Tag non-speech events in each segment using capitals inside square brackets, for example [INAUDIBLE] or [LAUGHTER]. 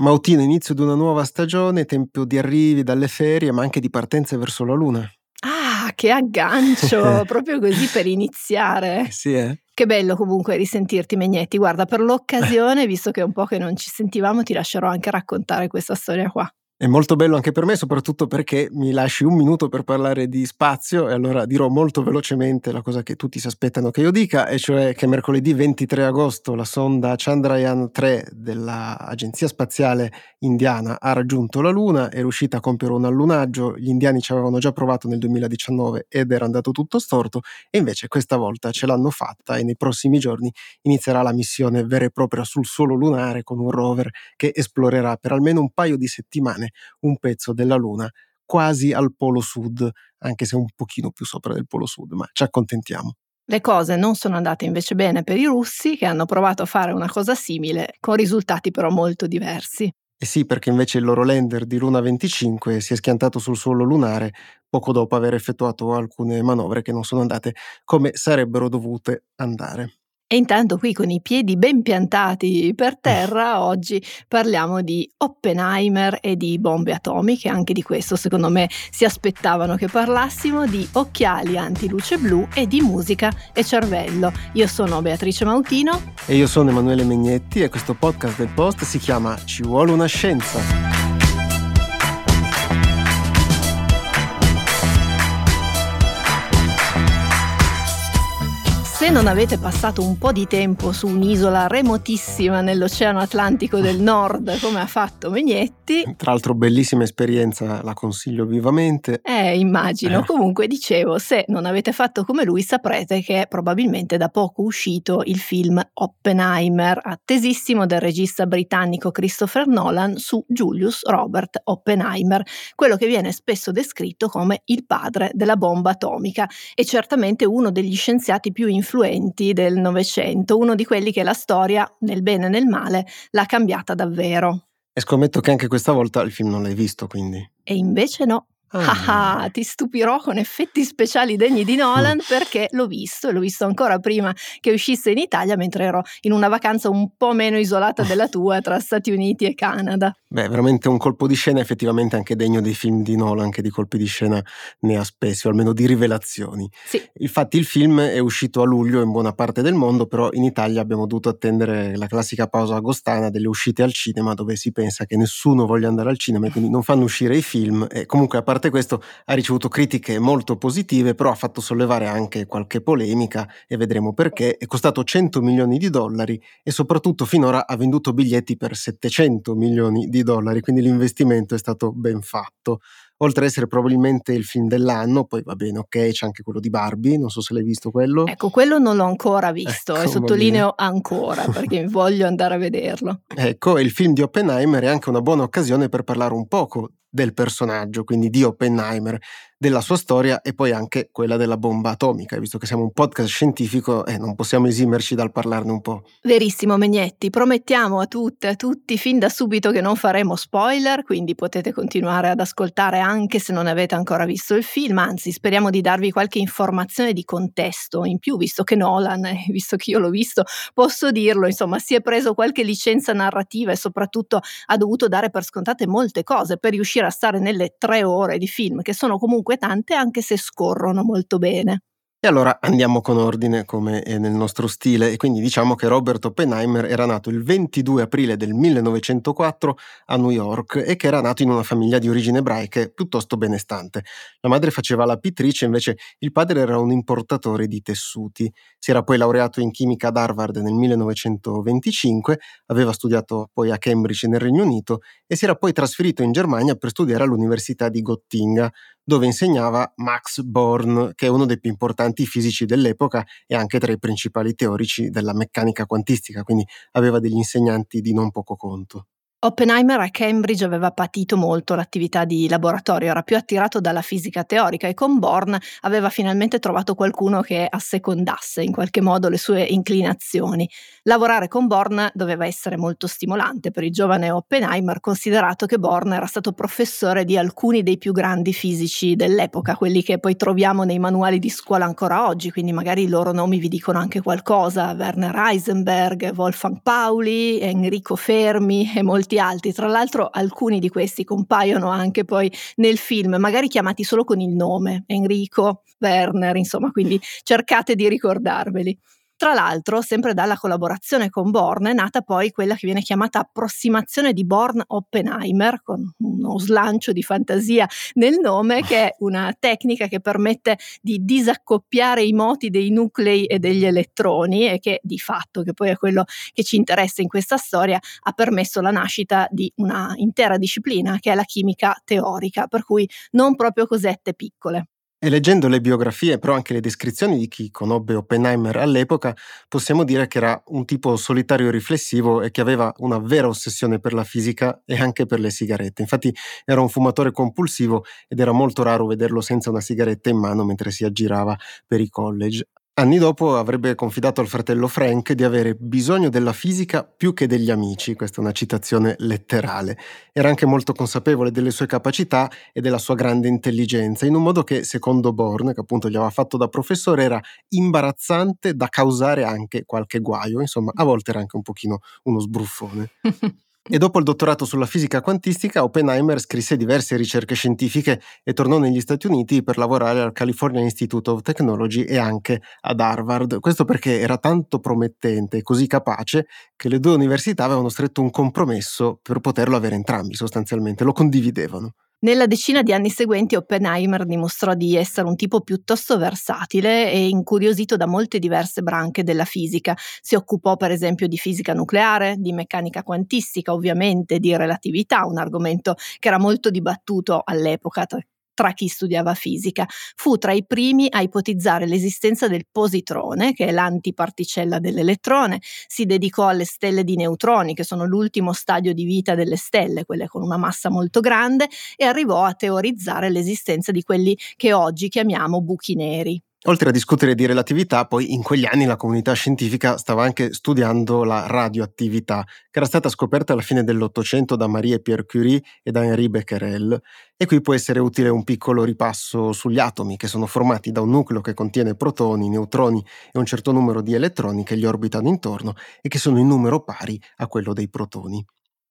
Mautino, inizio di una nuova stagione, tempo di arrivi dalle ferie, ma anche di partenze verso la Luna. Ah, che aggancio! [LAUGHS] proprio così per iniziare. Sì, eh? Che bello comunque risentirti, Megnetti. Guarda, per l'occasione, visto che è un po' che non ci sentivamo, ti lascerò anche raccontare questa storia qua. È molto bello anche per me, soprattutto perché mi lasci un minuto per parlare di spazio e allora dirò molto velocemente la cosa che tutti si aspettano che io dica, e cioè che mercoledì 23 agosto la sonda Chandrayaan 3 dell'Agenzia Spaziale Indiana ha raggiunto la Luna, è riuscita a compiere un allunaggio, gli indiani ci avevano già provato nel 2019 ed era andato tutto storto, e invece questa volta ce l'hanno fatta e nei prossimi giorni inizierà la missione vera e propria sul suolo lunare con un rover che esplorerà per almeno un paio di settimane un pezzo della Luna quasi al polo sud, anche se un pochino più sopra del polo sud, ma ci accontentiamo. Le cose non sono andate invece bene per i russi che hanno provato a fare una cosa simile, con risultati però molto diversi. Eh sì, perché invece il loro lander di Luna 25 si è schiantato sul suolo lunare poco dopo aver effettuato alcune manovre che non sono andate come sarebbero dovute andare. E intanto qui con i piedi ben piantati per terra, [LAUGHS] oggi parliamo di Oppenheimer e di bombe atomiche, anche di questo secondo me si aspettavano che parlassimo, di occhiali antiluce blu e di musica e cervello. Io sono Beatrice Mautino. E io sono Emanuele Megnetti e questo podcast del Post si chiama Ci vuole una scienza. Se non avete passato un po' di tempo su un'isola remotissima nell'Oceano Atlantico del [LAUGHS] Nord, come ha fatto Megnetti. Tra l'altro, bellissima esperienza, la consiglio vivamente. Eh, immagino. Eh. Comunque, dicevo, se non avete fatto come lui, saprete che è probabilmente da poco uscito il film Oppenheimer, attesissimo del regista britannico Christopher Nolan su Julius Robert Oppenheimer, quello che viene spesso descritto come il padre della bomba atomica e certamente uno degli scienziati più influenti influenti del Novecento, uno di quelli che la storia, nel bene e nel male, l'ha cambiata davvero. E scommetto che anche questa volta il film non l'hai visto, quindi. E invece no. Ah, ah, ti stupirò con effetti speciali degni di Nolan perché l'ho visto e l'ho visto ancora prima che uscisse in Italia mentre ero in una vacanza un po' meno isolata della [LAUGHS] tua tra Stati Uniti e Canada. Beh, veramente un colpo di scena effettivamente anche degno dei film di Nolan che di colpi di scena ne ha spesso, almeno di rivelazioni. Sì. Infatti il film è uscito a luglio in buona parte del mondo, però in Italia abbiamo dovuto attendere la classica pausa agostana delle uscite al cinema dove si pensa che nessuno voglia andare al cinema e quindi non fanno uscire i film e comunque a parte parte questo ha ricevuto critiche molto positive, però ha fatto sollevare anche qualche polemica e vedremo perché. È costato 100 milioni di dollari e soprattutto finora ha venduto biglietti per 700 milioni di dollari, quindi l'investimento è stato ben fatto oltre ad essere probabilmente il film dell'anno, poi va bene, ok, c'è anche quello di Barbie, non so se l'hai visto quello. Ecco, quello non l'ho ancora visto ecco, e sottolineo ancora [LAUGHS] perché voglio andare a vederlo. Ecco, il film di Oppenheimer è anche una buona occasione per parlare un poco del personaggio, quindi di Oppenheimer, della sua storia e poi anche quella della bomba atomica. Visto che siamo un podcast scientifico, eh, non possiamo esimerci dal parlarne un po'. Verissimo, Megnetti. Promettiamo a tutte e a tutti fin da subito che non faremo spoiler, quindi potete continuare ad ascoltare anche se non avete ancora visto il film. Anzi, speriamo di darvi qualche informazione di contesto in più, visto che Nolan, eh, visto che io l'ho visto, posso dirlo, insomma, si è preso qualche licenza narrativa e soprattutto ha dovuto dare per scontate molte cose per riuscire a stare nelle tre ore di film, che sono comunque comunque tante anche se scorrono molto bene. E allora andiamo con ordine come è nel nostro stile e quindi diciamo che Robert Oppenheimer era nato il 22 aprile del 1904 a New York e che era nato in una famiglia di origini ebraiche piuttosto benestante. La madre faceva la pittrice, invece il padre era un importatore di tessuti. Si era poi laureato in chimica ad Harvard nel 1925, aveva studiato poi a Cambridge nel Regno Unito e si era poi trasferito in Germania per studiare all'Università di Gottinga, dove insegnava Max Born, che è uno dei più importanti fisici dell'epoca e anche tra i principali teorici della meccanica quantistica, quindi aveva degli insegnanti di non poco conto. Oppenheimer a Cambridge aveva patito molto l'attività di laboratorio, era più attirato dalla fisica teorica e con Born aveva finalmente trovato qualcuno che assecondasse in qualche modo le sue inclinazioni. Lavorare con Born doveva essere molto stimolante per il giovane Oppenheimer, considerato che Born era stato professore di alcuni dei più grandi fisici dell'epoca, quelli che poi troviamo nei manuali di scuola ancora oggi, quindi magari i loro nomi vi dicono anche qualcosa, Werner Heisenberg, Wolfgang Pauli, Enrico Fermi e molti molti altri, tra l'altro alcuni di questi compaiono anche poi nel film, magari chiamati solo con il nome, Enrico, Werner, insomma, quindi cercate di ricordarveli. Tra l'altro, sempre dalla collaborazione con Born è nata poi quella che viene chiamata approssimazione di Born-Oppenheimer, con uno slancio di fantasia nel nome, che è una tecnica che permette di disaccoppiare i moti dei nuclei e degli elettroni e che di fatto, che poi è quello che ci interessa in questa storia, ha permesso la nascita di una intera disciplina che è la chimica teorica, per cui non proprio cosette piccole. E leggendo le biografie, però anche le descrizioni di chi conobbe Oppenheimer all'epoca, possiamo dire che era un tipo solitario e riflessivo e che aveva una vera ossessione per la fisica e anche per le sigarette. Infatti era un fumatore compulsivo ed era molto raro vederlo senza una sigaretta in mano mentre si aggirava per i college. Anni dopo avrebbe confidato al fratello Frank di avere bisogno della fisica più che degli amici, questa è una citazione letterale. Era anche molto consapevole delle sue capacità e della sua grande intelligenza, in un modo che, secondo Born, che appunto gli aveva fatto da professore, era imbarazzante da causare anche qualche guaio, insomma, a volte era anche un pochino uno sbruffone. [LAUGHS] E dopo il dottorato sulla fisica quantistica, Oppenheimer scrisse diverse ricerche scientifiche e tornò negli Stati Uniti per lavorare al California Institute of Technology e anche ad Harvard. Questo perché era tanto promettente e così capace che le due università avevano stretto un compromesso per poterlo avere entrambi, sostanzialmente, lo condividevano. Nella decina di anni seguenti Oppenheimer dimostrò di essere un tipo piuttosto versatile e incuriosito da molte diverse branche della fisica. Si occupò per esempio di fisica nucleare, di meccanica quantistica, ovviamente di relatività, un argomento che era molto dibattuto all'epoca tra chi studiava fisica. Fu tra i primi a ipotizzare l'esistenza del positrone, che è l'antiparticella dell'elettrone, si dedicò alle stelle di neutroni, che sono l'ultimo stadio di vita delle stelle, quelle con una massa molto grande, e arrivò a teorizzare l'esistenza di quelli che oggi chiamiamo buchi neri. Oltre a discutere di relatività, poi in quegli anni la comunità scientifica stava anche studiando la radioattività, che era stata scoperta alla fine dell'Ottocento da Marie Pierre Curie e da Henri Becquerel. E qui può essere utile un piccolo ripasso sugli atomi, che sono formati da un nucleo che contiene protoni, neutroni e un certo numero di elettroni che gli orbitano intorno e che sono in numero pari a quello dei protoni.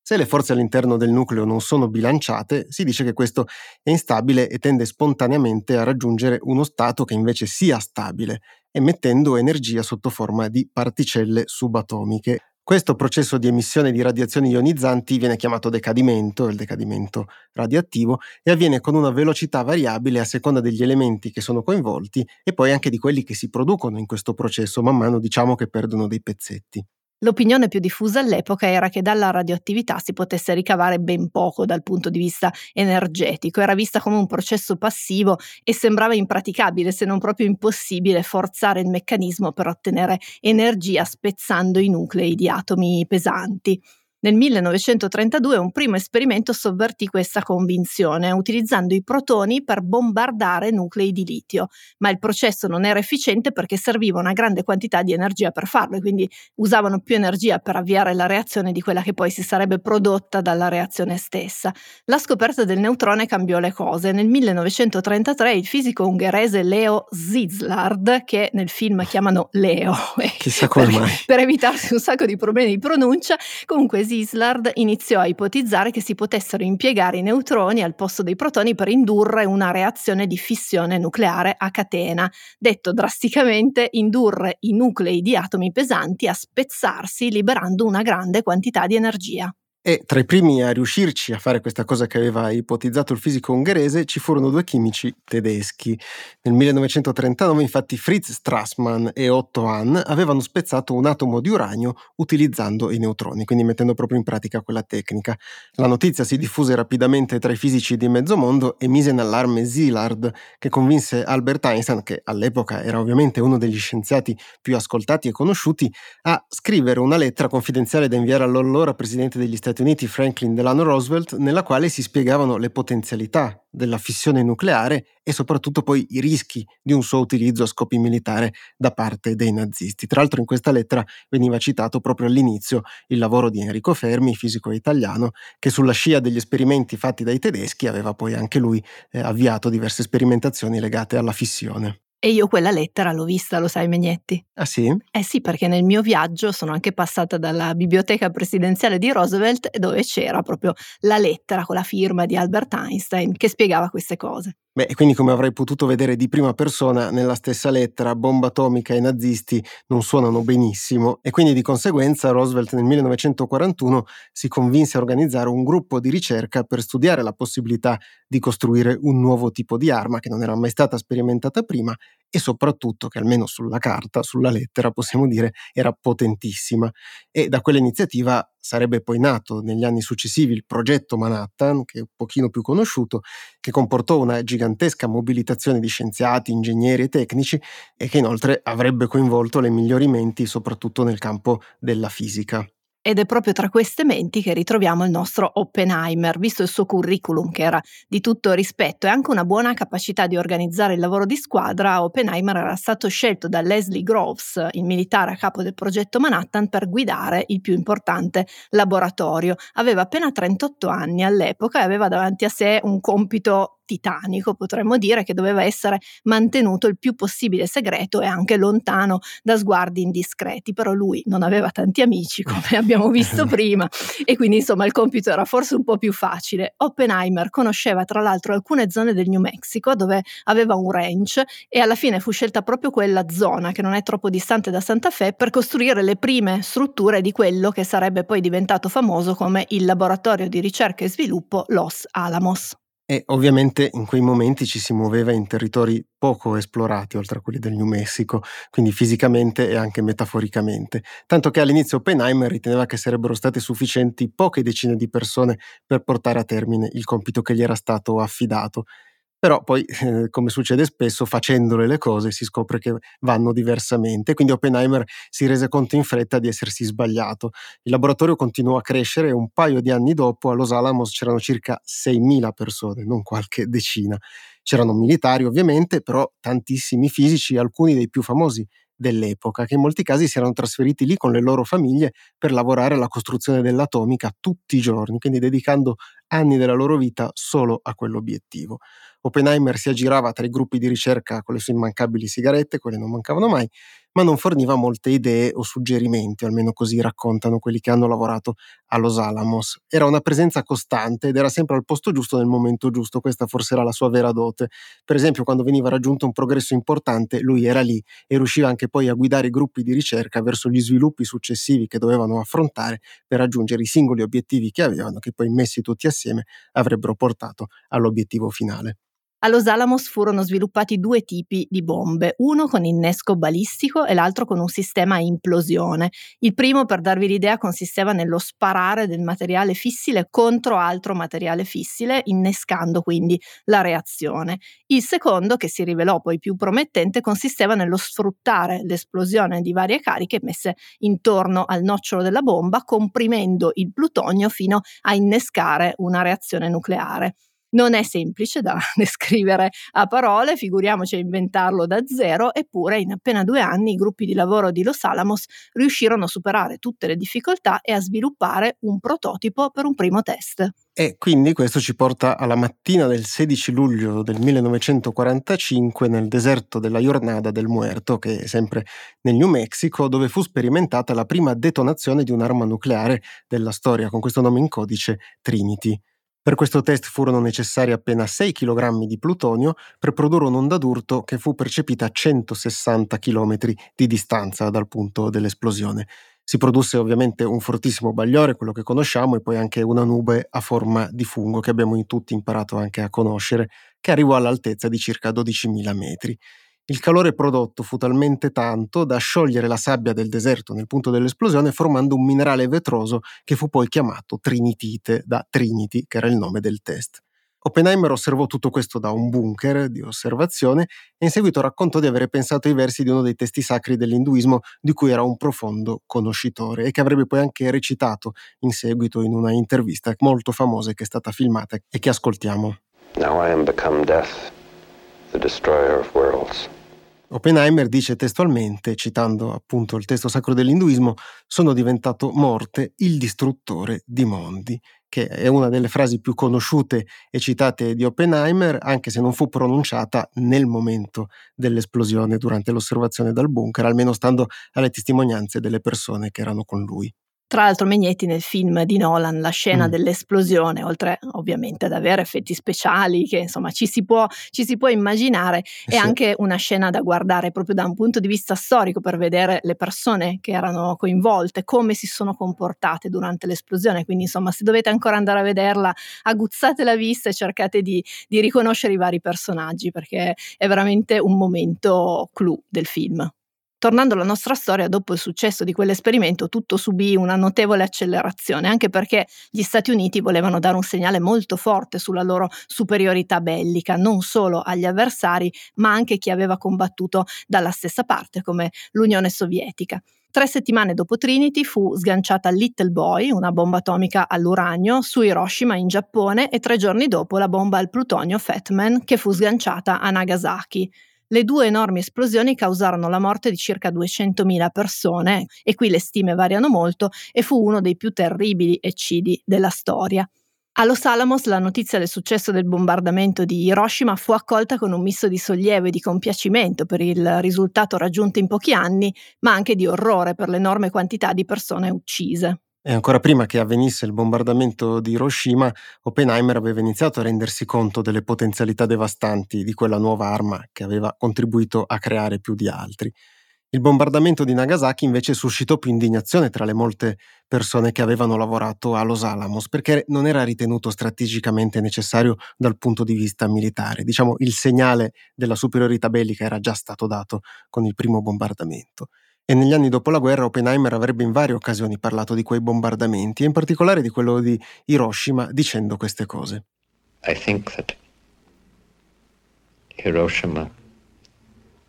Se le forze all'interno del nucleo non sono bilanciate, si dice che questo è instabile e tende spontaneamente a raggiungere uno stato che invece sia stabile, emettendo energia sotto forma di particelle subatomiche. Questo processo di emissione di radiazioni ionizzanti viene chiamato decadimento, il decadimento radioattivo, e avviene con una velocità variabile a seconda degli elementi che sono coinvolti e poi anche di quelli che si producono in questo processo, man mano diciamo che perdono dei pezzetti. L'opinione più diffusa all'epoca era che dalla radioattività si potesse ricavare ben poco dal punto di vista energetico, era vista come un processo passivo e sembrava impraticabile, se non proprio impossibile, forzare il meccanismo per ottenere energia spezzando i nuclei di atomi pesanti. Nel 1932 un primo esperimento sovvertì questa convinzione, utilizzando i protoni per bombardare nuclei di litio, ma il processo non era efficiente perché serviva una grande quantità di energia per farlo e quindi usavano più energia per avviare la reazione di quella che poi si sarebbe prodotta dalla reazione stessa. La scoperta del neutrone cambiò le cose. Nel 1933 il fisico ungherese Leo Szilard, che nel film chiamano Leo, [LAUGHS] chissà come mai, per evitarsi un sacco di problemi di pronuncia, comunque Szilard iniziò a ipotizzare che si potessero impiegare i neutroni al posto dei protoni per indurre una reazione di fissione nucleare a catena. Detto drasticamente, indurre i nuclei di atomi pesanti a spezzarsi liberando una grande quantità di energia. E tra i primi a riuscirci a fare questa cosa che aveva ipotizzato il fisico ungherese ci furono due chimici tedeschi. Nel 1939 infatti Fritz Strassmann e Otto Hahn avevano spezzato un atomo di uranio utilizzando i neutroni, quindi mettendo proprio in pratica quella tecnica. La notizia si diffuse rapidamente tra i fisici di mezzo mondo e mise in allarme Szilard, che convinse Albert Einstein, che all'epoca era ovviamente uno degli scienziati più ascoltati e conosciuti, a scrivere una lettera confidenziale da inviare all'allora presidente degli Stati Stati Uniti Franklin Delano Roosevelt, nella quale si spiegavano le potenzialità della fissione nucleare e soprattutto poi i rischi di un suo utilizzo a scopi militari da parte dei nazisti. Tra l'altro in questa lettera veniva citato proprio all'inizio il lavoro di Enrico Fermi, fisico italiano, che sulla scia degli esperimenti fatti dai tedeschi aveva poi anche lui eh, avviato diverse sperimentazioni legate alla fissione. E io quella lettera l'ho vista, lo sai Megnetti? Ah sì? Eh sì, perché nel mio viaggio sono anche passata dalla biblioteca presidenziale di Roosevelt dove c'era proprio la lettera con la firma di Albert Einstein che spiegava queste cose. Beh, quindi come avrei potuto vedere di prima persona, nella stessa lettera bomba atomica e nazisti non suonano benissimo. E quindi di conseguenza Roosevelt nel 1941 si convinse a organizzare un gruppo di ricerca per studiare la possibilità di costruire un nuovo tipo di arma che non era mai stata sperimentata prima e soprattutto che almeno sulla carta, sulla lettera, possiamo dire, era potentissima. E da quell'iniziativa sarebbe poi nato negli anni successivi il progetto Manhattan, che è un pochino più conosciuto, che comportò una gigantesca mobilitazione di scienziati, ingegneri e tecnici e che inoltre avrebbe coinvolto le migliori menti soprattutto nel campo della fisica. Ed è proprio tra queste menti che ritroviamo il nostro Oppenheimer, visto il suo curriculum che era di tutto rispetto e anche una buona capacità di organizzare il lavoro di squadra. Oppenheimer era stato scelto da Leslie Groves, il militare a capo del progetto Manhattan, per guidare il più importante laboratorio. Aveva appena 38 anni all'epoca e aveva davanti a sé un compito titanico, potremmo dire, che doveva essere mantenuto il più possibile segreto e anche lontano da sguardi indiscreti. Però lui non aveva tanti amici, come [LAUGHS] abbiamo visto prima, e quindi insomma il compito era forse un po' più facile. Oppenheimer conosceva tra l'altro alcune zone del New Mexico dove aveva un ranch e alla fine fu scelta proprio quella zona, che non è troppo distante da Santa Fe, per costruire le prime strutture di quello che sarebbe poi diventato famoso come il laboratorio di ricerca e sviluppo Los Alamos. E ovviamente in quei momenti ci si muoveva in territori poco esplorati oltre a quelli del New Mexico, quindi fisicamente e anche metaforicamente, tanto che all'inizio Oppenheimer riteneva che sarebbero state sufficienti poche decine di persone per portare a termine il compito che gli era stato affidato però poi, eh, come succede spesso, facendole le cose si scopre che vanno diversamente. Quindi Oppenheimer si rese conto in fretta di essersi sbagliato. Il laboratorio continuò a crescere e un paio di anni dopo a Los Alamos c'erano circa 6.000 persone, non qualche decina. C'erano militari ovviamente, però tantissimi fisici, alcuni dei più famosi dell'epoca, che in molti casi si erano trasferiti lì con le loro famiglie per lavorare alla costruzione dell'atomica tutti i giorni, quindi dedicando anni della loro vita solo a quell'obiettivo. Oppenheimer si aggirava tra i gruppi di ricerca con le sue immancabili sigarette, quelle non mancavano mai, ma non forniva molte idee o suggerimenti, almeno così raccontano quelli che hanno lavorato a Los Alamos. Era una presenza costante ed era sempre al posto giusto nel momento giusto, questa forse era la sua vera dote. Per esempio, quando veniva raggiunto un progresso importante, lui era lì e riusciva anche poi a guidare i gruppi di ricerca verso gli sviluppi successivi che dovevano affrontare per raggiungere i singoli obiettivi che avevano, che poi messi tutti assieme avrebbero portato all'obiettivo finale. A Los Alamos furono sviluppati due tipi di bombe, uno con innesco balistico e l'altro con un sistema a implosione. Il primo, per darvi l'idea, consisteva nello sparare del materiale fissile contro altro materiale fissile, innescando quindi la reazione. Il secondo, che si rivelò poi più promettente, consisteva nello sfruttare l'esplosione di varie cariche messe intorno al nocciolo della bomba, comprimendo il plutonio fino a innescare una reazione nucleare. Non è semplice da [LAUGHS] descrivere a parole, figuriamoci a inventarlo da zero, eppure in appena due anni i gruppi di lavoro di Los Alamos riuscirono a superare tutte le difficoltà e a sviluppare un prototipo per un primo test. E quindi questo ci porta alla mattina del 16 luglio del 1945 nel deserto della Jornada del Muerto, che è sempre nel New Mexico, dove fu sperimentata la prima detonazione di un'arma nucleare della storia, con questo nome in codice Trinity. Per questo test furono necessari appena 6 kg di plutonio per produrre un'onda d'urto che fu percepita a 160 km di distanza dal punto dell'esplosione. Si produsse ovviamente un fortissimo bagliore, quello che conosciamo, e poi anche una nube a forma di fungo che abbiamo tutti imparato anche a conoscere, che arrivò all'altezza di circa 12.000 metri. Il calore prodotto fu talmente tanto da sciogliere la sabbia del deserto nel punto dell'esplosione formando un minerale vetroso che fu poi chiamato trinitite da Trinity, che era il nome del test. Oppenheimer osservò tutto questo da un bunker di osservazione e in seguito raccontò di avere pensato ai versi di uno dei testi sacri dell'induismo di cui era un profondo conoscitore e che avrebbe poi anche recitato in seguito in una intervista molto famosa che è stata filmata e che ascoltiamo. Now I am become death, the destroyer of worlds. Oppenheimer dice testualmente, citando appunto il testo sacro dell'induismo, sono diventato morte il distruttore di mondi. che è una delle frasi più conosciute e citate di Oppenheimer, anche se non fu pronunciata nel momento dell'esplosione durante l'osservazione dal bunker, almeno stando alle testimonianze delle persone che erano con lui. Tra l'altro Megnetti nel film di Nolan, la scena mm. dell'esplosione, oltre ovviamente ad avere effetti speciali che insomma ci si può, ci si può immaginare, eh è sì. anche una scena da guardare proprio da un punto di vista storico per vedere le persone che erano coinvolte, come si sono comportate durante l'esplosione. Quindi insomma se dovete ancora andare a vederla, aguzzate la vista e cercate di, di riconoscere i vari personaggi perché è veramente un momento clou del film. Tornando alla nostra storia, dopo il successo di quell'esperimento, tutto subì una notevole accelerazione, anche perché gli Stati Uniti volevano dare un segnale molto forte sulla loro superiorità bellica, non solo agli avversari, ma anche a chi aveva combattuto dalla stessa parte, come l'Unione Sovietica. Tre settimane dopo Trinity fu sganciata Little Boy, una bomba atomica all'uranio, su Hiroshima in Giappone e tre giorni dopo la bomba al plutonio Fat Man che fu sganciata a Nagasaki. Le due enormi esplosioni causarono la morte di circa 200.000 persone, e qui le stime variano molto, e fu uno dei più terribili eccidi della storia. A Los Alamos la notizia del successo del bombardamento di Hiroshima fu accolta con un misto di sollievo e di compiacimento per il risultato raggiunto in pochi anni, ma anche di orrore per l'enorme quantità di persone uccise. E ancora prima che avvenisse il bombardamento di Hiroshima, Oppenheimer aveva iniziato a rendersi conto delle potenzialità devastanti di quella nuova arma che aveva contribuito a creare più di altri. Il bombardamento di Nagasaki invece suscitò più indignazione tra le molte persone che avevano lavorato a Los Alamos perché non era ritenuto strategicamente necessario dal punto di vista militare. Diciamo il segnale della superiorità bellica era già stato dato con il primo bombardamento e negli anni dopo la guerra Oppenheimer avrebbe in varie occasioni parlato di quei bombardamenti e in particolare di quello di Hiroshima dicendo queste cose. I think that Hiroshima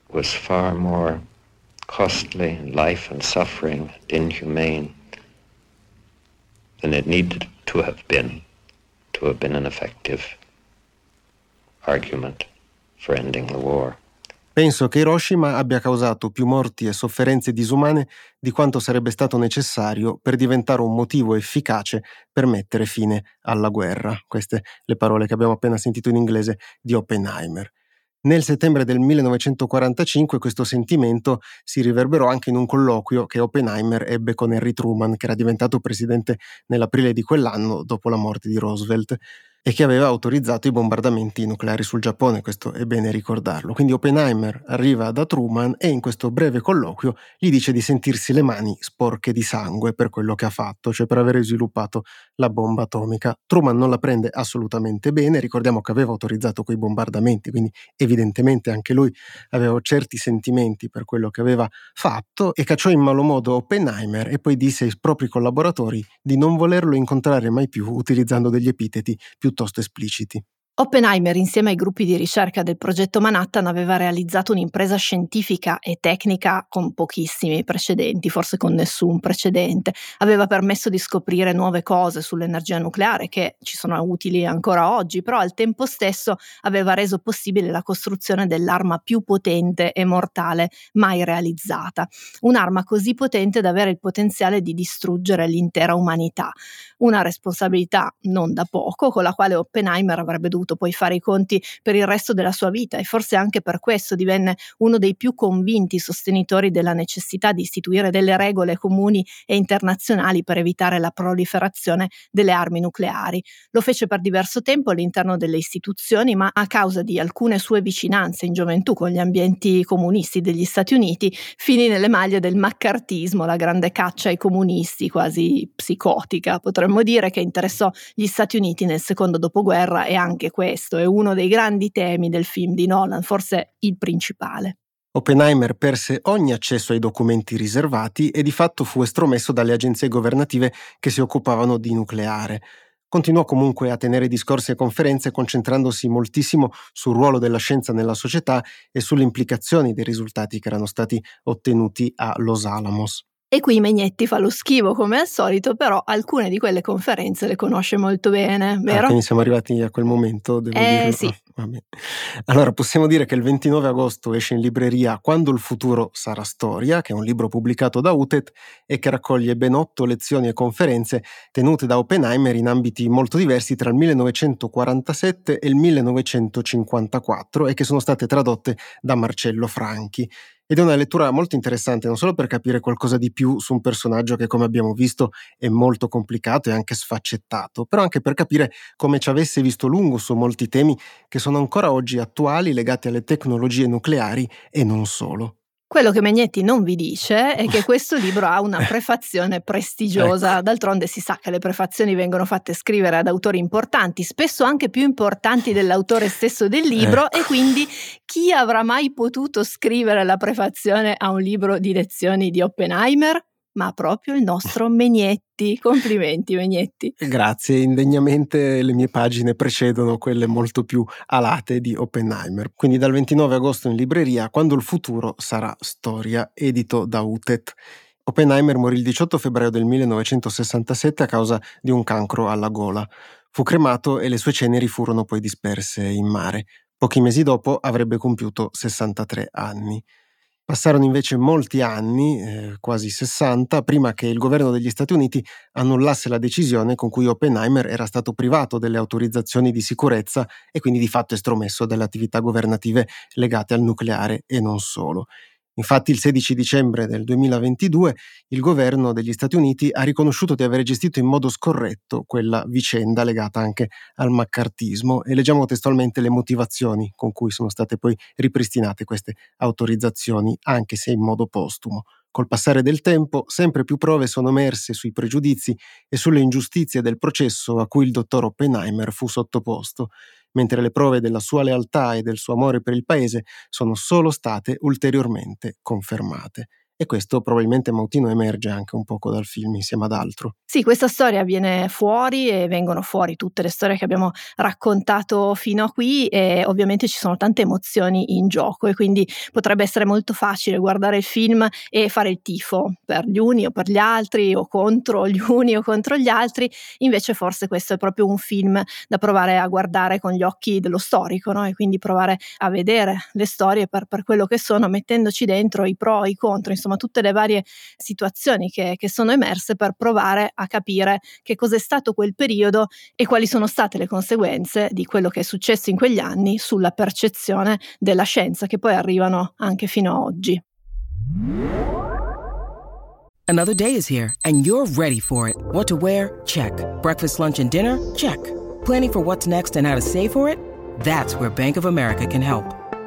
was far more costly in life and suffering and inhumane than it needed to have been to have been an effective argument for ending the war. Penso che Hiroshima abbia causato più morti e sofferenze disumane di quanto sarebbe stato necessario per diventare un motivo efficace per mettere fine alla guerra. Queste le parole che abbiamo appena sentito in inglese di Oppenheimer. Nel settembre del 1945 questo sentimento si riverberò anche in un colloquio che Oppenheimer ebbe con Harry Truman, che era diventato presidente nell'aprile di quell'anno dopo la morte di Roosevelt e che aveva autorizzato i bombardamenti nucleari sul Giappone, questo è bene ricordarlo. Quindi Oppenheimer arriva da Truman e in questo breve colloquio gli dice di sentirsi le mani sporche di sangue per quello che ha fatto, cioè per aver sviluppato la bomba atomica. Truman non la prende assolutamente bene, ricordiamo che aveva autorizzato quei bombardamenti, quindi evidentemente anche lui aveva certi sentimenti per quello che aveva fatto e cacciò in malo modo Oppenheimer e poi disse ai propri collaboratori di non volerlo incontrare mai più utilizzando degli epiteti più piuttosto espliciti. Oppenheimer, insieme ai gruppi di ricerca del progetto Manhattan, aveva realizzato un'impresa scientifica e tecnica con pochissimi precedenti, forse con nessun precedente. Aveva permesso di scoprire nuove cose sull'energia nucleare che ci sono utili ancora oggi, però al tempo stesso aveva reso possibile la costruzione dell'arma più potente e mortale mai realizzata. Un'arma così potente da avere il potenziale di distruggere l'intera umanità. Una responsabilità non da poco, con la quale Oppenheimer avrebbe dovuto dovuto poi fare i conti per il resto della sua vita e forse anche per questo divenne uno dei più convinti sostenitori della necessità di istituire delle regole comuni e internazionali per evitare la proliferazione delle armi nucleari. Lo fece per diverso tempo all'interno delle istituzioni, ma a causa di alcune sue vicinanze in gioventù con gli ambienti comunisti degli Stati Uniti, finì nelle maglie del maccartismo, la grande caccia ai comunisti, quasi psicotica, potremmo dire, che interessò gli Stati Uniti nel secondo dopoguerra e anche questo è uno dei grandi temi del film di Nolan, forse il principale. Oppenheimer perse ogni accesso ai documenti riservati e di fatto fu estromesso dalle agenzie governative che si occupavano di nucleare. Continuò comunque a tenere discorsi e conferenze concentrandosi moltissimo sul ruolo della scienza nella società e sulle implicazioni dei risultati che erano stati ottenuti a Los Alamos. E qui Megnetti fa lo schivo come al solito, però alcune di quelle conferenze le conosce molto bene, ah, vero? Ah, quindi siamo arrivati a quel momento, devo eh, dirlo. Sì. Ah, allora, possiamo dire che il 29 agosto esce in libreria Quando il futuro sarà storia, che è un libro pubblicato da UTET e che raccoglie ben otto lezioni e conferenze tenute da Oppenheimer in ambiti molto diversi tra il 1947 e il 1954 e che sono state tradotte da Marcello Franchi. Ed è una lettura molto interessante non solo per capire qualcosa di più su un personaggio che, come abbiamo visto, è molto complicato e anche sfaccettato, però anche per capire come ci avesse visto lungo su molti temi che sono ancora oggi attuali legati alle tecnologie nucleari e non solo. Quello che Megnetti non vi dice è che [LAUGHS] questo libro ha una prefazione prestigiosa, ecco. d'altronde si sa che le prefazioni vengono fatte scrivere ad autori importanti, spesso anche più importanti dell'autore stesso del libro ecco. e quindi chi avrà mai potuto scrivere la prefazione a un libro di lezioni di Oppenheimer? Ma proprio il nostro Megnetti. [LAUGHS] Complimenti Megnetti. Grazie, indegnamente le mie pagine precedono quelle molto più alate di Oppenheimer. Quindi dal 29 agosto in libreria, quando il futuro sarà storia, edito da UTET. Oppenheimer morì il 18 febbraio del 1967 a causa di un cancro alla gola. Fu cremato e le sue ceneri furono poi disperse in mare. Pochi mesi dopo avrebbe compiuto 63 anni. Passarono invece molti anni, eh, quasi 60, prima che il governo degli Stati Uniti annullasse la decisione con cui Oppenheimer era stato privato delle autorizzazioni di sicurezza e quindi di fatto estromesso dalle attività governative legate al nucleare e non solo. Infatti il 16 dicembre del 2022 il governo degli Stati Uniti ha riconosciuto di aver gestito in modo scorretto quella vicenda legata anche al maccartismo e leggiamo testualmente le motivazioni con cui sono state poi ripristinate queste autorizzazioni, anche se in modo postumo. Col passare del tempo, sempre più prove sono emerse sui pregiudizi e sulle ingiustizie del processo a cui il dottor Oppenheimer fu sottoposto mentre le prove della sua lealtà e del suo amore per il paese sono solo state ulteriormente confermate. E questo probabilmente Mautino emerge anche un poco dal film insieme ad altro. Sì, questa storia viene fuori e vengono fuori tutte le storie che abbiamo raccontato fino a qui e ovviamente ci sono tante emozioni in gioco e quindi potrebbe essere molto facile guardare il film e fare il tifo per gli uni o per gli altri o contro gli [LAUGHS] uni o contro gli altri, invece forse questo è proprio un film da provare a guardare con gli occhi dello storico no? e quindi provare a vedere le storie per, per quello che sono, mettendoci dentro i pro e i contro, insomma insomma tutte le varie situazioni che, che sono emerse per provare a capire che cos'è stato quel periodo e quali sono state le conseguenze di quello che è successo in quegli anni sulla percezione della scienza che poi arrivano anche fino a oggi. Another day is here and you're ready for it. What to wear? Check. Breakfast, lunch and dinner? Check. Planning for what's next and how to save for it? That's where Bank of America can help.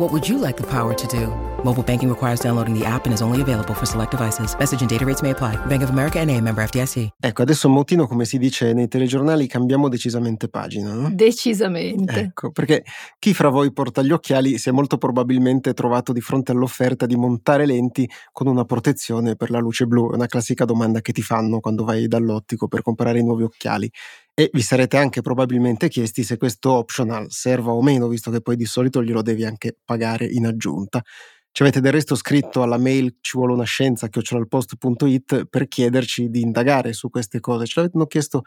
What would you like the power to do? Mobile banking requires downloading the app and is only available for select devices. Message and data rates may apply. Bank of America NA, member FDIC. Ecco, adesso Moutino, come si dice nei telegiornali, cambiamo decisamente pagina, no? Decisamente. Ecco, perché chi fra voi porta gli occhiali si è molto probabilmente trovato di fronte all'offerta di montare lenti con una protezione per la luce blu. È una classica domanda che ti fanno quando vai dall'ottico per comprare i nuovi occhiali. E vi sarete anche probabilmente chiesti se questo optional serva o meno, visto che poi di solito glielo devi anche pagare in aggiunta. Ci avete del resto scritto alla mail ci vuole una scienza chiocciolalpost.it per chiederci di indagare su queste cose, ce l'avete chiesto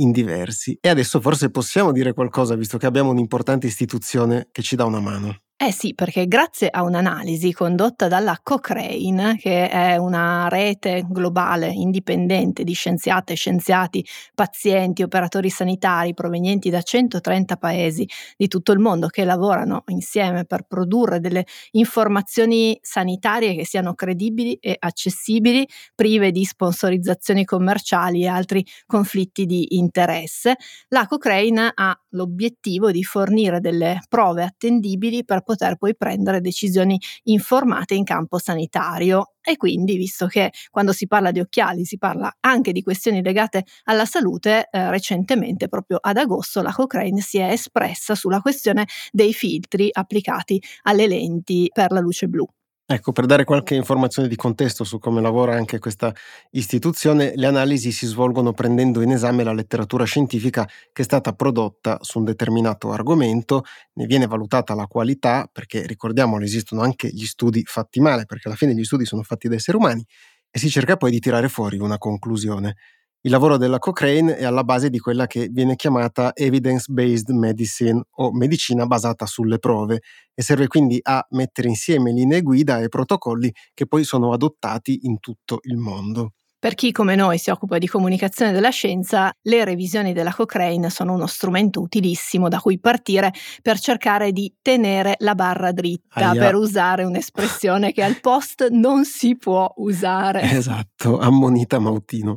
in diversi e adesso forse possiamo dire qualcosa visto che abbiamo un'importante istituzione che ci dà una mano. Eh sì, perché grazie a un'analisi condotta dalla Cochrane, che è una rete globale indipendente di scienziate, scienziati, pazienti, operatori sanitari provenienti da 130 paesi di tutto il mondo che lavorano insieme per produrre delle informazioni sanitarie che siano credibili e accessibili, prive di sponsorizzazioni commerciali e altri conflitti di interesse, la Cochrane ha l'obiettivo di fornire delle prove attendibili per poter poi prendere decisioni informate in campo sanitario. E quindi, visto che quando si parla di occhiali si parla anche di questioni legate alla salute, eh, recentemente, proprio ad agosto, la Cochrane si è espressa sulla questione dei filtri applicati alle lenti per la luce blu. Ecco, per dare qualche informazione di contesto su come lavora anche questa istituzione, le analisi si svolgono prendendo in esame la letteratura scientifica che è stata prodotta su un determinato argomento, ne viene valutata la qualità, perché ricordiamolo esistono anche gli studi fatti male, perché alla fine gli studi sono fatti da esseri umani, e si cerca poi di tirare fuori una conclusione. Il lavoro della Cochrane è alla base di quella che viene chiamata evidence-based medicine o medicina basata sulle prove e serve quindi a mettere insieme linee guida e protocolli che poi sono adottati in tutto il mondo. Per chi come noi si occupa di comunicazione della scienza, le revisioni della Cochrane sono uno strumento utilissimo da cui partire per cercare di tenere la barra dritta, Aia. per usare un'espressione che al post non si può usare. [LAUGHS] Esatto, ammonita Mautino.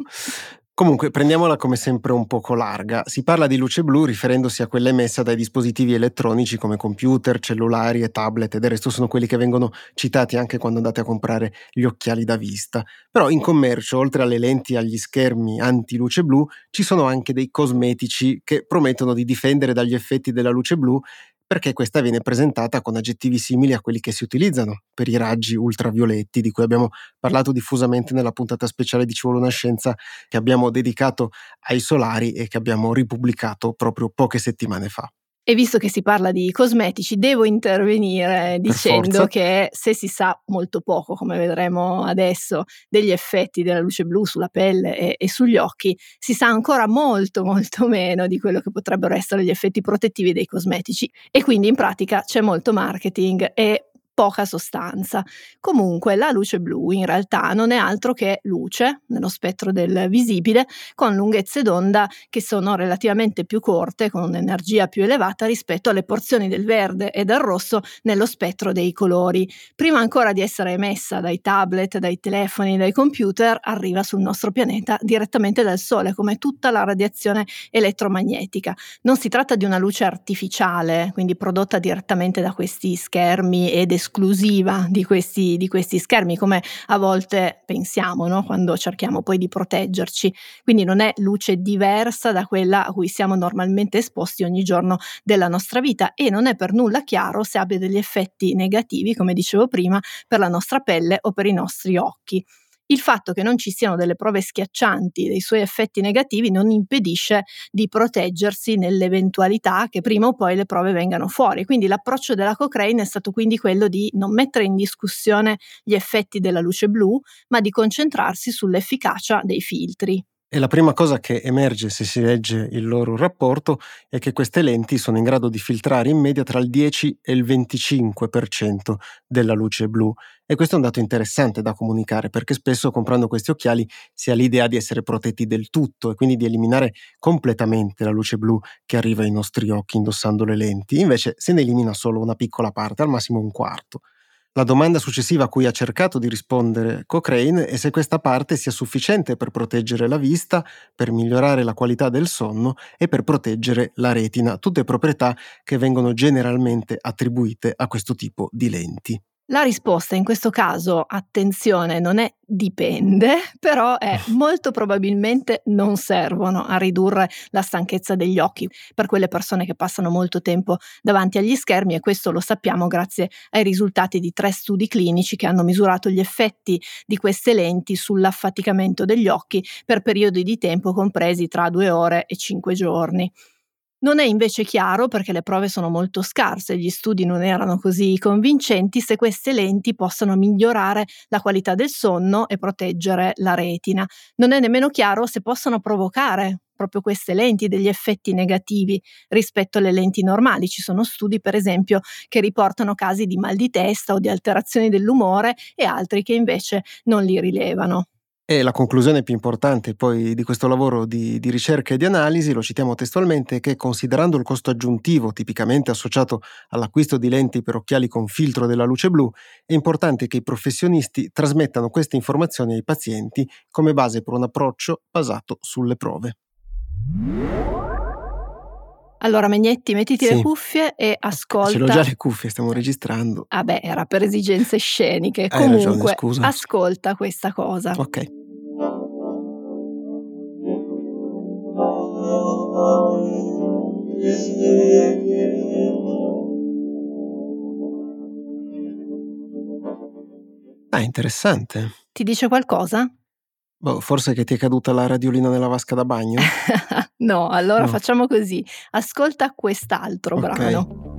Comunque, prendiamola come sempre un poco larga. Si parla di luce blu riferendosi a quella emessa dai dispositivi elettronici come computer, cellulari e tablet, e del resto sono quelli che vengono citati anche quando andate a comprare gli occhiali da vista. Però in commercio, oltre alle lenti e agli schermi anti-luce blu, ci sono anche dei cosmetici che promettono di difendere dagli effetti della luce blu perché questa viene presentata con aggettivi simili a quelli che si utilizzano per i raggi ultravioletti di cui abbiamo parlato diffusamente nella puntata speciale di Ci vuole una scienza che abbiamo dedicato ai solari e che abbiamo ripubblicato proprio poche settimane fa. E visto che si parla di cosmetici, devo intervenire dicendo che se si sa molto poco, come vedremo adesso, degli effetti della luce blu sulla pelle e, e, sugli occhi, si sa ancora molto molto [LAUGHS] meno di quello che potrebbero essere gli effetti protettivi dei cosmetici. E quindi in pratica c'è molto marketing e poca sostanza. Comunque la luce blu in realtà non è altro che luce nello spettro del visibile con lunghezze d'onda che sono relativamente più corte, con un'energia più elevata rispetto alle porzioni del verde e del rosso nello spettro dei colori. Prima ancora di essere emessa dai tablet, dai telefoni, dai computer, arriva sul nostro pianeta direttamente dal Sole, come tutta la radiazione elettromagnetica. Non si tratta di una luce artificiale, quindi prodotta direttamente da questi schermi ed esclusiva di questi, di questi schermi, come a volte pensiamo no? quando cerchiamo poi di proteggerci. Quindi non è luce diversa da quella a cui siamo normalmente esposti ogni giorno della nostra vita e non è per nulla chiaro se abbia degli effetti negativi, come dicevo prima, per la nostra pelle o per i nostri occhi. Il fatto che non ci siano delle prove schiaccianti dei suoi effetti negativi non impedisce di proteggersi nell'eventualità che prima o poi le prove vengano fuori. Quindi l'approccio della Cochrane è stato quindi quello di non mettere in discussione gli effetti della luce blu, ma di concentrarsi sull'efficacia dei filtri. E la prima cosa che emerge se si legge il loro rapporto è che queste lenti sono in grado di filtrare in media tra il 10 e il 25% della luce blu. E questo è un dato interessante da comunicare perché spesso comprando questi occhiali si ha l'idea di essere protetti del tutto e quindi di eliminare completamente la luce blu che arriva ai nostri occhi indossando le lenti. Invece se ne elimina solo una piccola parte, al massimo un quarto. La domanda successiva a cui ha cercato di rispondere Cochrane è se questa parte sia sufficiente per proteggere la vista, per migliorare la qualità del sonno e per proteggere la retina, tutte proprietà che vengono generalmente attribuite a questo tipo di lenti. La risposta in questo caso, attenzione, non è dipende, [LAUGHS] però è [LAUGHS] molto probabilmente non servono a ridurre la stanchezza degli occhi per quelle persone che passano molto tempo davanti agli schermi e questo lo sappiamo grazie ai risultati di tre studi clinici che hanno misurato gli effetti di queste lenti sull'affaticamento degli occhi per periodi di tempo compresi tra due ore e cinque giorni. Non è invece chiaro, perché le prove sono molto scarse e gli studi non erano così convincenti, se queste lenti possano migliorare la qualità del sonno e proteggere la retina. Non è nemmeno chiaro se possano provocare proprio queste lenti degli effetti negativi rispetto alle lenti normali. Ci sono studi, per esempio, che riportano casi di mal di testa o di alterazioni dell'umore e altri che invece non li rilevano. E la conclusione più importante poi di questo lavoro di, di, ricerca e di analisi, lo citiamo testualmente, è che considerando il costo aggiuntivo tipicamente associato all'acquisto di lenti per occhiali con filtro della luce blu, è importante che i professionisti trasmettano queste informazioni ai pazienti come base per un approccio basato sulle prove. Allora, Megnetti, mettiti sì. le cuffie e ascolta. Ce l'ho già le cuffie, stiamo registrando. Vabbè, ah era per esigenze sceniche. Hai Comunque, ragione, ascolta questa cosa. Ok. Interessante. Ti dice qualcosa? Boh, forse che ti è caduta la radiolina nella vasca da bagno? [LAUGHS] no, allora no. facciamo così. Ascolta quest'altro okay. brano.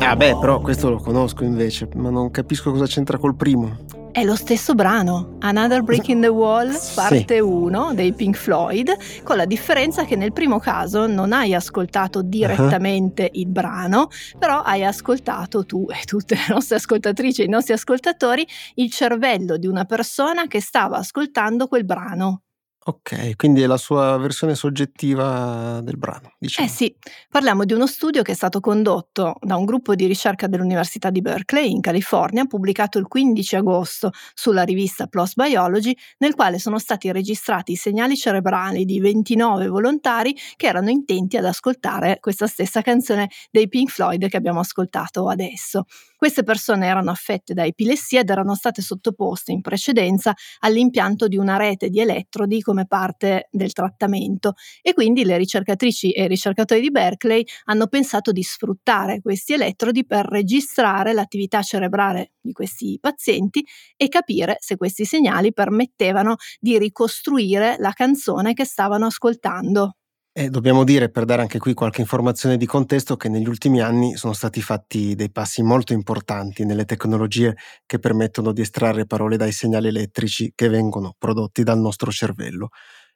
Ah beh, però questo lo conosco invece, ma non capisco cosa c'entra col primo. È lo stesso brano, Another Break in the Wall, parte 1 dei Pink Floyd, con la differenza che nel primo caso non hai ascoltato direttamente uh-huh. il brano, però hai ascoltato tu e tutte le nostre ascoltatrici e i nostri ascoltatori il cervello di una persona che stava ascoltando quel brano. Ok, quindi è la sua versione soggettiva del brano, diciamo. Eh sì, parliamo di uno studio che è stato condotto da un gruppo di ricerca dell'Università di Berkeley in California, pubblicato il 15 agosto sulla rivista PLOS Biology, nel quale sono stati registrati i segnali cerebrali di 29 volontari che erano intenti ad ascoltare questa stessa canzone dei Pink Floyd che abbiamo ascoltato adesso. Queste persone erano affette da epilessia ed erano state sottoposte in precedenza all'impianto di una rete di elettrodi come parte del trattamento e quindi le ricercatrici e i ricercatori di Berkeley hanno pensato di sfruttare questi elettrodi per registrare l'attività cerebrale di questi pazienti e capire se questi segnali permettevano di ricostruire la canzone che stavano ascoltando. E dobbiamo dire, per dare anche qui qualche informazione di contesto, che negli ultimi anni sono stati fatti dei passi molto importanti nelle tecnologie che permettono di estrarre parole dai segnali elettrici che vengono prodotti dal nostro cervello.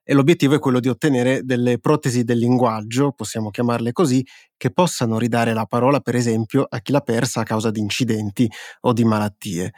E l'obiettivo è quello di ottenere delle protesi del linguaggio, possiamo chiamarle così, che possano ridare la parola, per esempio, a chi l'ha persa a causa di incidenti o di malattie.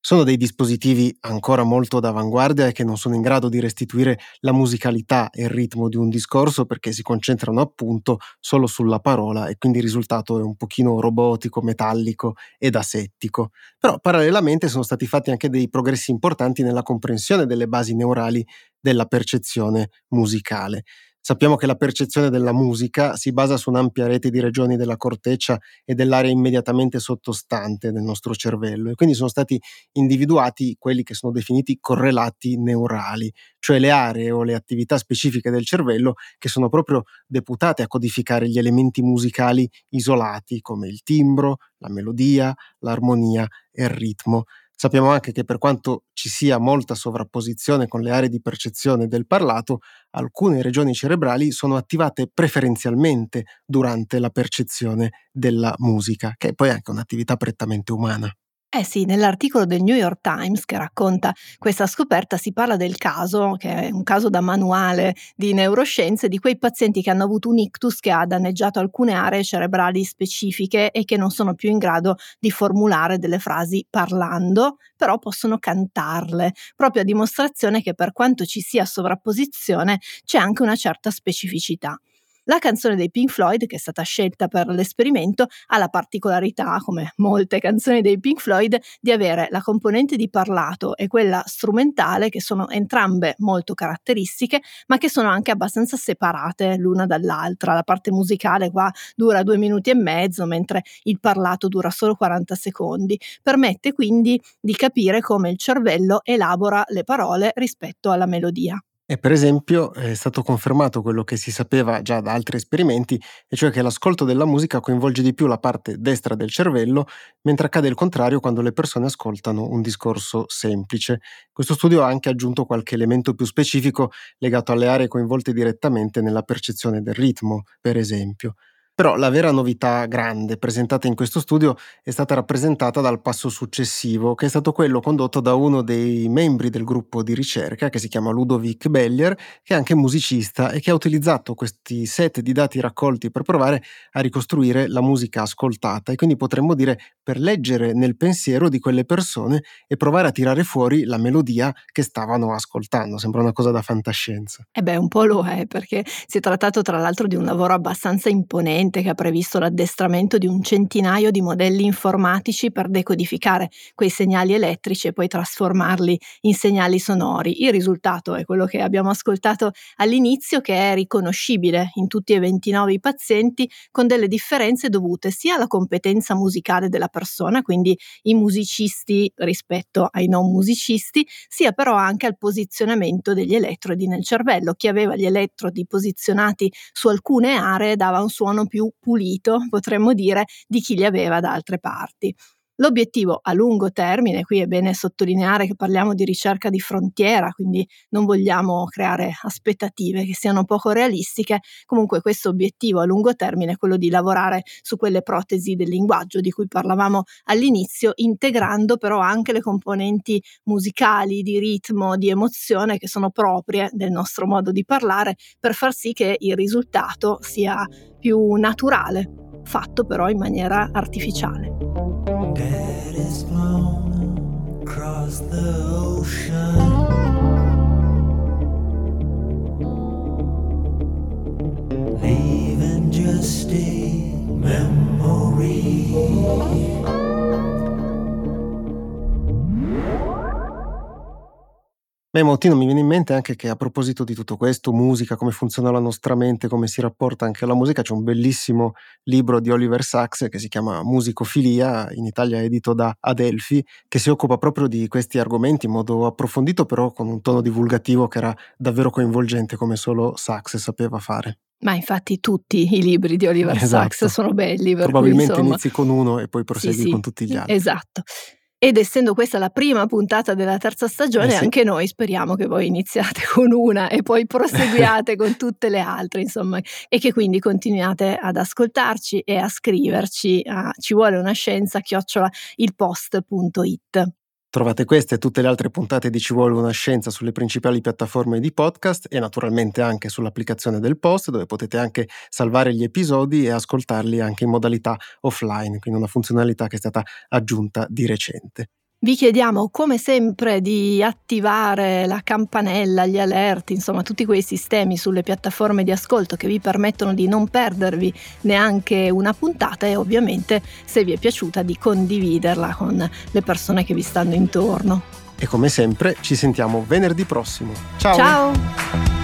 Sono dei dispositivi ancora molto d'avanguardia e che non sono in grado di restituire la musicalità e il ritmo di un discorso perché si concentrano appunto solo sulla parola e quindi il risultato è un pochino robotico, metallico ed asettico. Però parallelamente sono stati fatti anche dei progressi importanti nella comprensione delle basi neurali della percezione musicale. Sappiamo che la percezione della musica si basa su un'ampia rete di regioni della corteccia e dell'area immediatamente sottostante del nostro cervello e quindi sono stati individuati quelli che sono definiti correlati neurali, cioè le aree o le attività specifiche del cervello che sono proprio deputate a codificare gli elementi musicali isolati come il timbro, la melodia, l'armonia e il ritmo. Sappiamo anche che per quanto ci sia molta sovrapposizione con le aree di percezione del parlato, alcune regioni cerebrali sono attivate preferenzialmente durante la percezione della musica, che è poi anche un'attività prettamente umana. Eh sì, nell'articolo del New York Times che racconta questa scoperta si parla del caso, che è un caso da manuale di neuroscienze, di quei pazienti che hanno avuto un ictus che ha danneggiato alcune aree cerebrali specifiche e che non sono più in grado di formulare delle frasi parlando, però possono cantarle, proprio a dimostrazione che per quanto ci sia sovrapposizione c'è anche una certa specificità. La canzone dei Pink Floyd, che è stata scelta per l'esperimento, ha la particolarità, come molte canzoni dei Pink Floyd, di avere la componente di parlato e quella strumentale, che sono entrambe molto caratteristiche, ma che sono anche abbastanza separate l'una dall'altra. La parte musicale qua dura due minuti e mezzo, mentre il parlato dura solo 40 secondi. Permette quindi di capire come il cervello elabora le parole rispetto alla melodia. E per esempio è stato confermato quello che si sapeva già da altri esperimenti, e cioè che l'ascolto della musica coinvolge di più la parte destra del cervello, mentre accade il contrario quando le persone ascoltano un discorso semplice. Questo studio ha anche aggiunto qualche elemento più specifico legato alle aree coinvolte direttamente nella percezione del ritmo, per esempio. Però la vera novità grande presentata in questo studio è stata rappresentata dal passo successivo, che è stato quello condotto da uno dei membri del gruppo di ricerca, che si chiama Ludovic Bellier, che è anche musicista e che ha utilizzato questi set di dati raccolti per provare a ricostruire la musica ascoltata e quindi potremmo dire per leggere nel pensiero di quelle persone e provare a tirare fuori la melodia che stavano ascoltando. Sembra una cosa da fantascienza. E eh beh, un po' lo è, perché si è trattato tra l'altro di un lavoro abbastanza imponente recente che ha previsto l'addestramento di un centinaio di modelli informatici per decodificare quei segnali elettrici e poi trasformarli in segnali sonori. Il risultato è quello che abbiamo ascoltato all'inizio, che è riconoscibile in tutti e 29 i pazienti, con delle differenze dovute sia alla competenza musicale della persona, quindi i musicisti rispetto ai non musicisti, sia però anche al posizionamento degli elettrodi nel cervello. Chi aveva gli elettrodi posizionati su alcune aree dava un suono più più pulito, potremmo dire, di chi li aveva da altre parti. L'obiettivo a lungo termine, qui è bene sottolineare che parliamo di ricerca di frontiera, quindi non vogliamo creare aspettative che siano poco realistiche, comunque questo obiettivo a lungo termine è quello di lavorare su quelle protesi del linguaggio di cui parlavamo all'inizio, integrando però anche le componenti musicali, di ritmo, di emozione che sono proprie del nostro modo di parlare per far sì che il risultato sia più naturale, fatto però in maniera artificiale. Is flown across the ocean. Leaving just a memory. Beh, Mottino, mi viene in mente anche che a proposito di tutto questo, musica, come funziona la nostra mente, come si rapporta anche alla musica, c'è un bellissimo libro di Oliver Sacks che si chiama Musicofilia, in Italia edito da Adelphi, che si occupa proprio di questi argomenti in modo approfondito, però con un tono divulgativo che era davvero coinvolgente come solo Sacks sapeva fare. Ma infatti tutti i libri di Oliver esatto. Sacks sono belli. Probabilmente cui, inizi con uno e poi prosegui sì, sì, con tutti gli altri. Esatto. Ed essendo questa la prima puntata della terza stagione, eh sì. anche noi speriamo che voi iniziate [LAUGHS] con una e poi proseguiate con tutte le altre, insomma, e che quindi continuiate ad ascoltarci e a scriverci a ci vuole una scienza chiocciola ilpost.it. Trovate queste e tutte le altre puntate di Ci vuole una scienza sulle principali piattaforme di podcast e naturalmente anche sull'applicazione del Post dove potete anche salvare gli episodi e ascoltarli anche in modalità offline, quindi una funzionalità che è stata aggiunta di recente. Vi chiediamo come sempre di attivare la campanella, gli alert, insomma tutti quei sistemi sulle piattaforme di ascolto che vi permettono di non perdervi neanche una puntata e ovviamente se vi è piaciuta di condividerla con le persone che vi stanno intorno. E come sempre ci sentiamo venerdì prossimo. Ciao! Ciao!